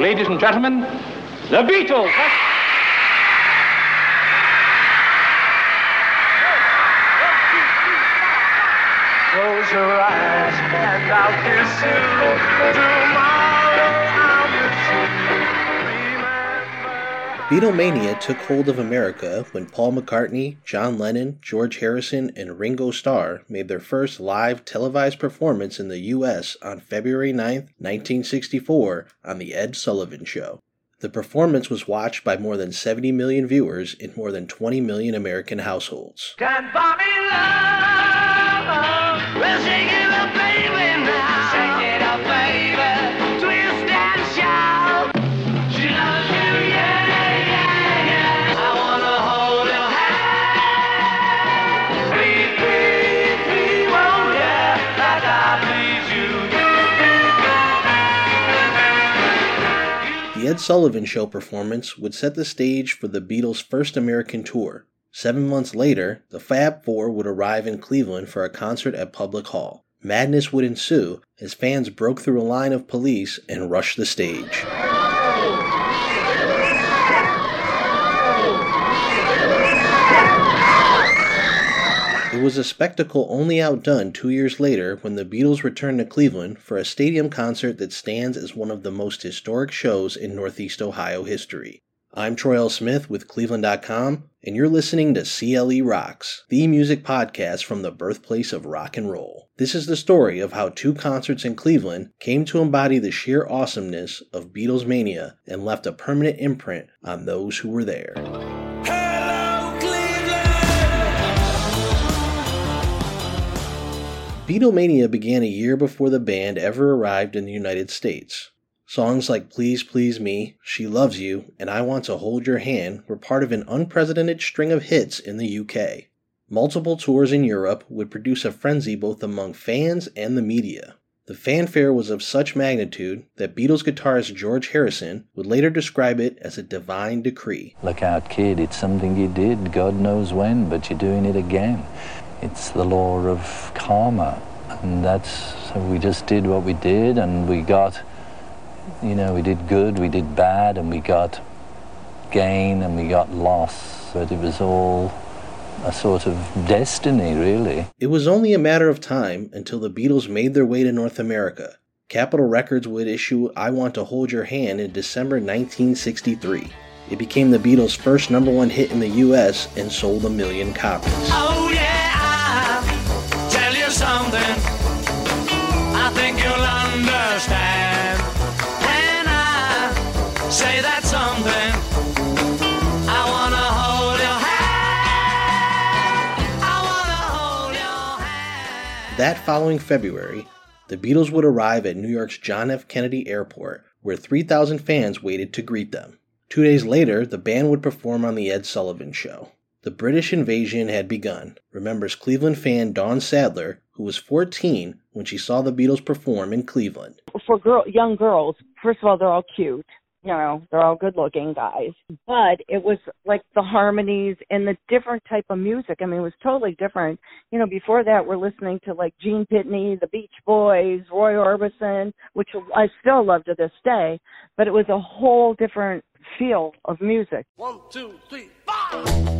ladies and gentlemen, the Beatles. Close your eyes and I'll kiss you. Beatlemania took hold of America when Paul McCartney, John Lennon, George Harrison, and Ringo Starr made their first live televised performance in the U.S. on February 9, 1964, on The Ed Sullivan Show. The performance was watched by more than 70 million viewers in more than 20 million American households. Ed Sullivan Show performance would set the stage for the Beatles' first American tour. Seven months later, the Fab Four would arrive in Cleveland for a concert at Public Hall. Madness would ensue as fans broke through a line of police and rushed the stage. It was a spectacle only outdone two years later when the Beatles returned to Cleveland for a stadium concert that stands as one of the most historic shows in Northeast Ohio history. I'm Troy L. Smith with Cleveland.com, and you're listening to CLE Rocks, the music podcast from the birthplace of rock and roll. This is the story of how two concerts in Cleveland came to embody the sheer awesomeness of Beatles mania and left a permanent imprint on those who were there. Beatlemania began a year before the band ever arrived in the United States. Songs like Please Please Me, She Loves You, and I Want to Hold Your Hand were part of an unprecedented string of hits in the UK. Multiple tours in Europe would produce a frenzy both among fans and the media. The fanfare was of such magnitude that Beatles guitarist George Harrison would later describe it as a divine decree. Look out, kid, it's something you did, God knows when, but you're doing it again. It's the law of karma. And that's, so we just did what we did, and we got, you know, we did good, we did bad, and we got gain and we got loss. But it was all a sort of destiny, really. It was only a matter of time until the Beatles made their way to North America. Capitol Records would issue I Want to Hold Your Hand in December 1963. It became the Beatles' first number one hit in the US and sold a million copies. Oh something. I wanna hold your hand. I wanna hold your hand. That following February, the Beatles would arrive at New York's John F. Kennedy Airport, where 3,000 fans waited to greet them. Two days later, the band would perform on The Ed Sullivan Show. The British invasion had begun, remembers Cleveland fan Dawn Sadler, who was 14 when she saw the Beatles perform in Cleveland. for girl young girls first of all they're all cute you know they're all good looking guys. But it was like the harmonies and the different type of music. I mean it was totally different. You know before that we're listening to like gene pitney the beach boys roy orbison which i still love to this day. But it was a whole different feel of music. One, two, three, four.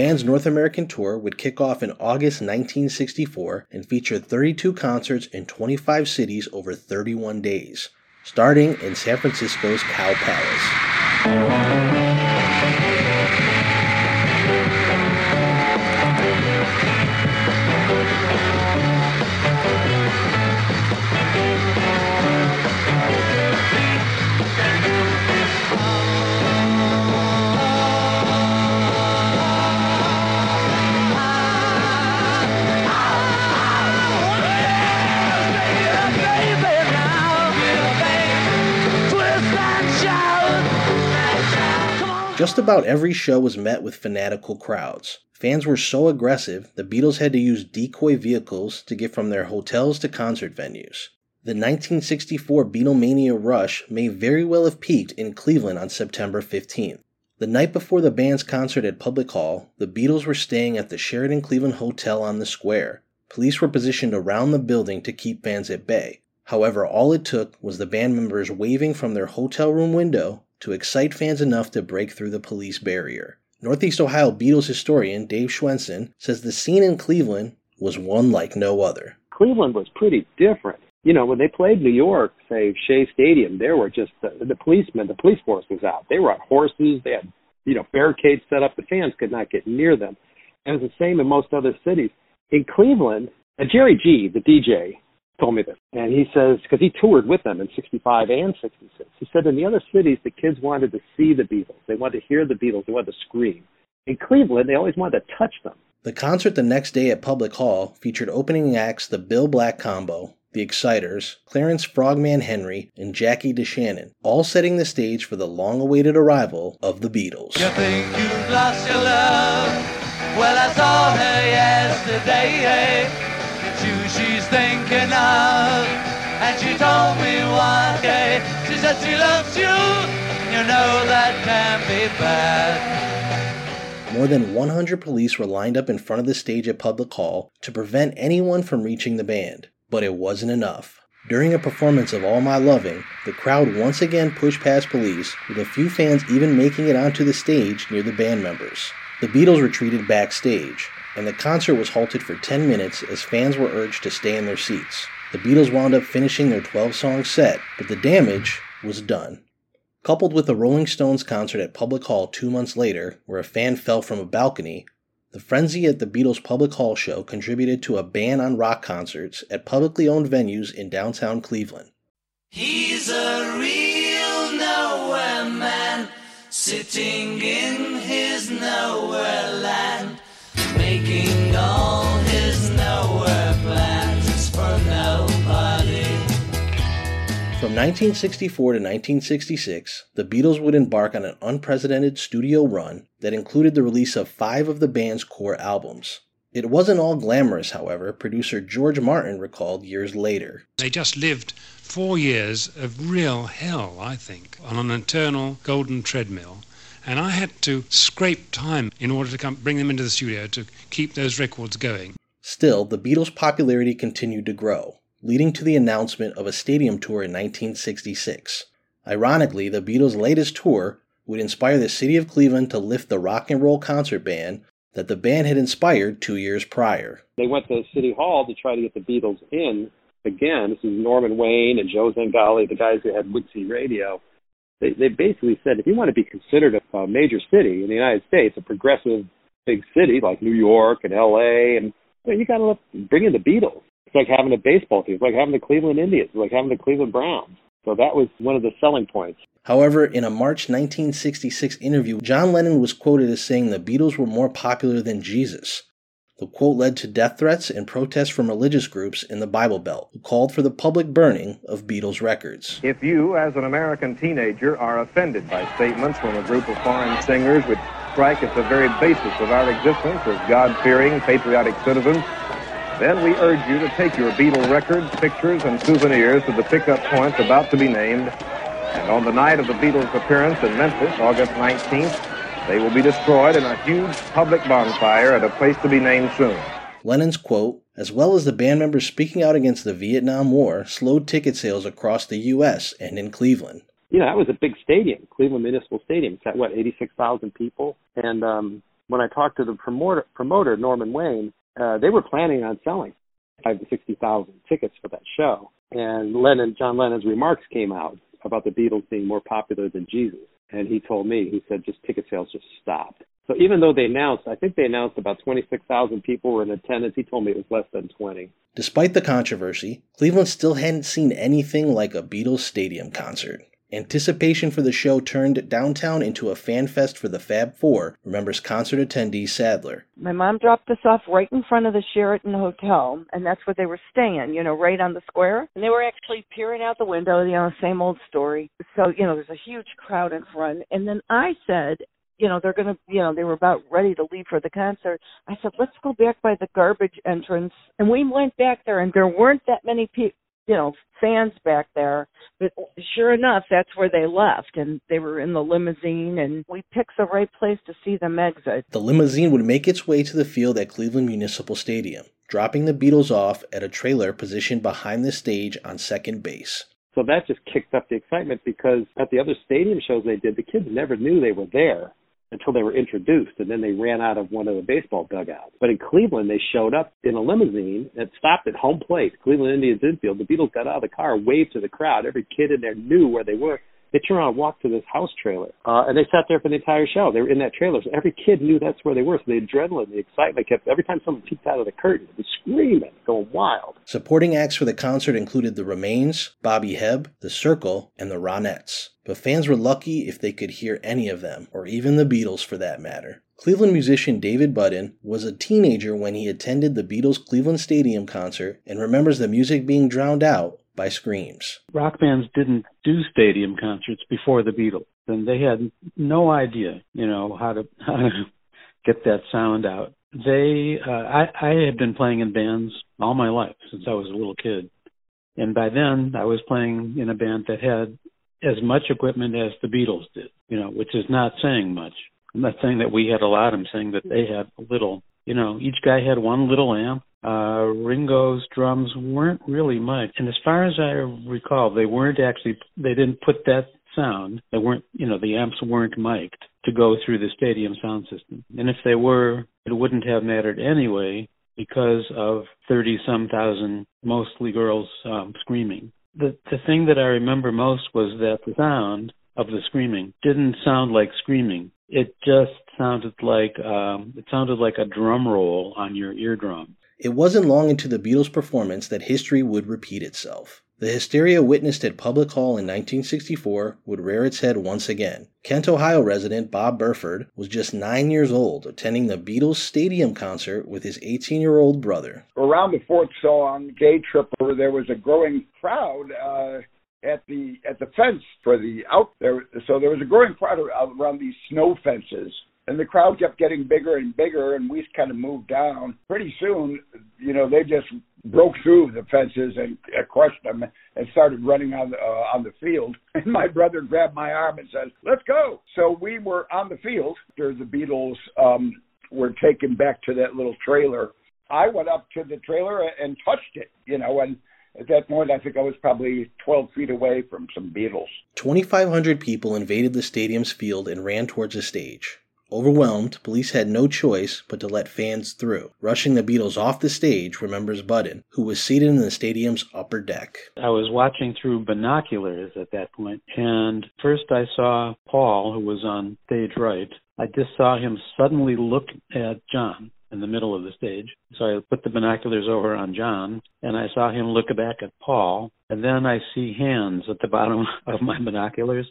Band's North American tour would kick off in August 1964 and feature 32 concerts in 25 cities over 31 days, starting in San Francisco's Cow Palace. Just about every show was met with fanatical crowds. Fans were so aggressive, the Beatles had to use decoy vehicles to get from their hotels to concert venues. The 1964 Beatlemania rush may very well have peaked in Cleveland on September 15th. The night before the band's concert at Public Hall, the Beatles were staying at the Sheraton Cleveland Hotel on the square. Police were positioned around the building to keep fans at bay. However, all it took was the band members waving from their hotel room window to excite fans enough to break through the police barrier. Northeast Ohio Beatles historian Dave Schwensen says the scene in Cleveland was one like no other. Cleveland was pretty different. You know, when they played New York, say Shea Stadium, there were just the, the policemen, the police force was out. They were on horses. They had, you know, barricades set up. The fans could not get near them. And it was the same in most other cities. In Cleveland, and Jerry G, the DJ, told me this. And he says, because he toured with them in 65 and 66, he said in the other cities, the kids wanted to see the Beatles. They wanted to hear the Beatles. They wanted to scream. In Cleveland, they always wanted to touch them. The concert the next day at Public Hall featured opening acts the Bill Black Combo, the Exciters, Clarence Frogman Henry, and Jackie DeShannon, all setting the stage for the long awaited arrival of the Beatles. You think you've lost your love? Well, I saw her yesterday. She's thinking of. And she told me one day, she said she loves you. You know that can't be bad. More than 100 police were lined up in front of the stage at Public Hall to prevent anyone from reaching the band. But it wasn't enough. During a performance of All My Loving, the crowd once again pushed past police, with a few fans even making it onto the stage near the band members. The Beatles retreated backstage, and the concert was halted for 10 minutes as fans were urged to stay in their seats. The Beatles wound up finishing their 12 song set, but the damage was done. Coupled with the Rolling Stones concert at Public Hall two months later, where a fan fell from a balcony, the frenzy at the Beatles' Public Hall show contributed to a ban on rock concerts at publicly owned venues in downtown Cleveland. He's a real nowhere man, sitting in his nowhere land, From 1964 to 1966, the Beatles would embark on an unprecedented studio run that included the release of five of the band's core albums. It wasn't all glamorous, however, producer George Martin recalled years later. They just lived four years of real hell, I think, on an eternal golden treadmill. And I had to scrape time in order to come, bring them into the studio to keep those records going. Still, the Beatles' popularity continued to grow, leading to the announcement of a stadium tour in 1966. Ironically, the Beatles' latest tour would inspire the city of Cleveland to lift the rock and roll concert ban that the band had inspired two years prior. They went to City Hall to try to get the Beatles in again. This is Norman Wain and Joe Zingale, the guys who had WIXY Radio. They, they basically said if you want to be considered a, a major city in the United States, a progressive big city like New York and L.A., and you, know, you got to bring in the Beatles. It's like having a baseball team. It's like having the Cleveland Indians. It's like having the Cleveland Browns. So that was one of the selling points. However, in a March 1966 interview, John Lennon was quoted as saying the Beatles were more popular than Jesus. The quote led to death threats and protests from religious groups in the Bible Belt, who called for the public burning of Beatles records. If you, as an American teenager, are offended by statements from a group of foreign singers which strike at the very basis of our existence as God fearing, patriotic citizens, then we urge you to take your Beatle records, pictures, and souvenirs to the pickup points about to be named. And on the night of the Beatles' appearance in Memphis, August 19th, they will be destroyed in a huge public bonfire at a place to be named soon. Lennon's quote, as well as the band members speaking out against the Vietnam War, slowed ticket sales across the U.S. and in Cleveland. You know, that was a big stadium, Cleveland Municipal Stadium. It's got, what, 86,000 people? And um, when I talked to the promoter, promoter Norman Wain, uh, they were planning on selling five to 60,000 tickets for that show. And Lennon, John Lennon's remarks came out about the Beatles being more popular than Jesus. And he told me, he said, just ticket sales just stopped. So even though they announced, I think they announced about 26,000 people were in attendance, he told me it was less than 20. Despite the controversy, Cleveland still hadn't seen anything like a Beatles stadium concert. Anticipation for the show turned downtown into a fan fest for the Fab Four, remembers concert attendee Sadler. My mom dropped us off right in front of the Sheraton Hotel, and that's where they were staying, you know, right on the square. And they were actually peering out the window, you know, same old story. So, you know, there's a huge crowd in front. And then I said, you know, they're going to, you know, they were about ready to leave for the concert. I said, let's go back by the garbage entrance. And we went back there and there weren't that many people, you know, fans back there. But sure enough, that's where they left and they were in the limousine and we picked the right place to see them exit. The limousine would make its way to the field at Cleveland Municipal Stadium, dropping the Beatles off at a trailer positioned behind the stage on second base. So that just kicked up the excitement because at the other stadium shows they did, the kids never knew they were there until they were introduced, and then they ran out of one of the baseball dugouts. But in Cleveland, they showed up in a limousine and stopped at home plate, Cleveland Indians infield. The Beatles got out of the car, waved to the crowd. Every kid in there knew where they were. They turned around and walked to this house trailer, uh, and they sat there for the entire show. They were in that trailer, so every kid knew that's where they were. So the adrenaline, the excitement kept. Every time someone peeked out of the curtain, they screaming, going wild. Supporting acts for the concert included the Remains, Bobby Hebb, The Cyrkle, and the Ronettes. But fans were lucky if they could hear any of them, or even the Beatles for that matter. Cleveland musician David Budin was a teenager when he attended the Beatles Cleveland Stadium concert and remembers the music being drowned out by screams. Rock bands didn't do stadium concerts before the Beatles, and they had no idea, you know, how to how to get that sound out. They, uh, I, I had been playing in bands all my life since I was a little kid, and by then I was playing in a band that had as much equipment as the Beatles did, you know, which is not saying much. I'm not saying that we had a lot. I'm saying that they had a little. You know, each guy had one little amp. Uh, Ringo's drums weren't really much, and as far as I recall, they weren't actually. They didn't put that sound. They weren't. You know, the amps weren't mic'd to go through the stadium sound system. And if they were, it wouldn't have mattered anyway because of 30 some thousand, mostly girls, um, screaming. The, the thing that I remember most was that the sound of the screaming didn't sound like screaming. It just sounded like, um, it sounded like a drum roll on your eardrum. It wasn't long into the Beatles' performance that history would repeat itself. The hysteria witnessed at Public Hall in 1964 would rear its head once again. Kent, Ohio resident Bob Burford was just nine years old, attending the Beatles stadium concert with his 18 year old brother. Around the fourth song, Day Tripper, there was a growing crowd uh, at the at the fence for the out there. So there was a growing crowd around these snow fences and the crowd kept getting bigger and bigger and we kind of moved down pretty soon you know they just broke through the fences and uh, crushed them and started running on the uh, on the field and my brother grabbed my arm and said let's go so we were on the field after the beatles um were taken back to that little trailer i went up to the trailer and touched it you know and at that point, I think I was probably 12 feet away from some Beatles. 2,500 people invaded the stadium's field and ran towards the stage. Overwhelmed, police had no choice but to let fans through, rushing the Beatles off the stage, remembers Budin, who was seated in the stadium's upper deck. I was watching through binoculars at that point, and first I saw Paul, who was on stage right. I just saw him suddenly look at John in the middle of the stage. So I put the binoculars over on John, and I saw him look back at Paul, and then I see hands at the bottom of my binoculars,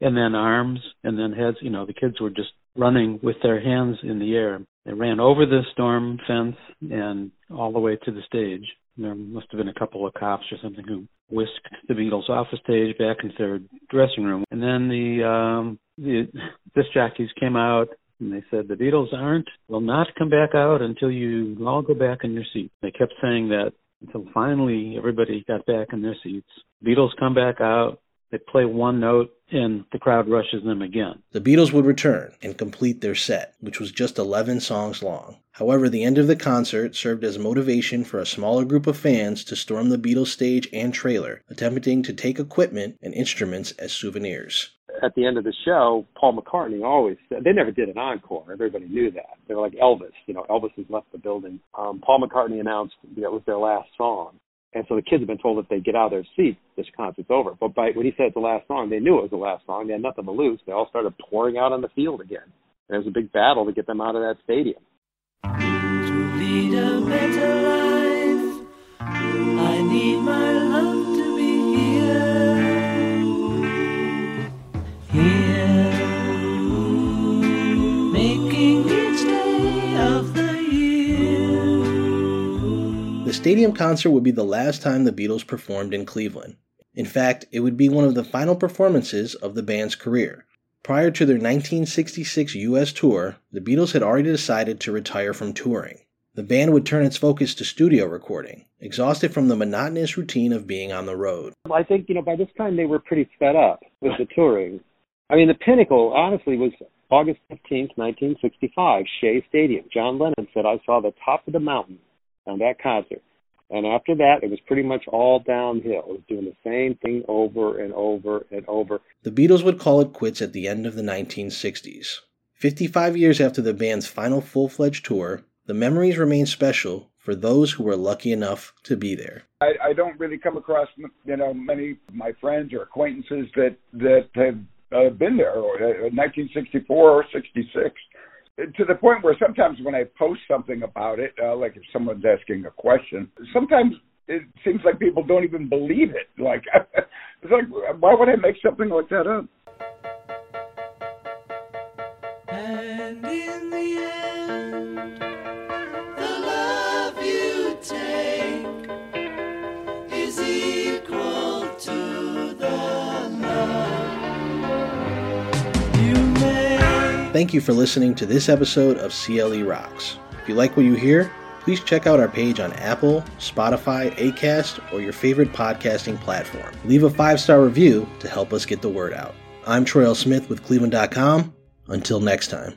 and then arms, and then heads. You know, the kids were just running with their hands in the air. They ran over the storm fence and all the way to the stage. There must have been a couple of cops or something who whisked the Beatles off the stage back into their dressing room. And then the um the disc jockeys came out and they said the Beatles aren't will not come back out until you all go back in your seats. They kept saying that until finally everybody got back in their seats. Beatles come back out, they play one note and the crowd rushes them again. The Beatles would return and complete their set, which was just 11 songs long. However, the end of the concert served as motivation for a smaller group of fans to storm the Beatles stage and trailer, attempting to take equipment and instruments as souvenirs. At the end of the show, Paul McCartney always said, they never did an encore. Everybody knew that. They were like Elvis. You know, Elvis has left the building. Um, Paul McCartney announced that was their last song. And so the kids have been told if they get out of their seats, this concert's over. But by when he said it's the last song, they knew it was the last song. They had nothing to lose. They all started pouring out on the field again. And it was a big battle to get them out of that stadium. To lead a better life, I need my love to be here. Stadium concert would be the last time the Beatles performed in Cleveland. In fact, it would be one of the final performances of the band's career. Prior to their 1966 US tour, the Beatles had already decided to retire from touring. The band would turn its focus to studio recording, exhausted from the monotonous routine of being on the road. I think, you know, by this time they were pretty fed up with the touring. I mean, the pinnacle, honestly, was August 15th, 1965, Shea Stadium. John Lennon said, I saw the top of the mountain on that concert. And after that, it was pretty much all downhill. It was doing the same thing over and over and over. The Beatles would call it quits at the end of the 1960s. 55 years after the band's final full fledged tour, the memories remain special for those who were lucky enough to be there. I, I don't really come across, you know, many of my friends or acquaintances that that have uh, been there, or uh, 1964 or 66 to the point where sometimes when I post something about it, uh, like if someone's asking a question, sometimes it seems like people don't even believe it. Like, it's like, why would I make something like that up? And in the end, Thank you for listening to this episode of CLE Rocks. If you like what you hear, please check out our page on Apple, Spotify, Acast, or your favorite podcasting platform. Leave a five star review to help us get the word out. I'm Troy L. Smith with Cleveland.com. Until next time.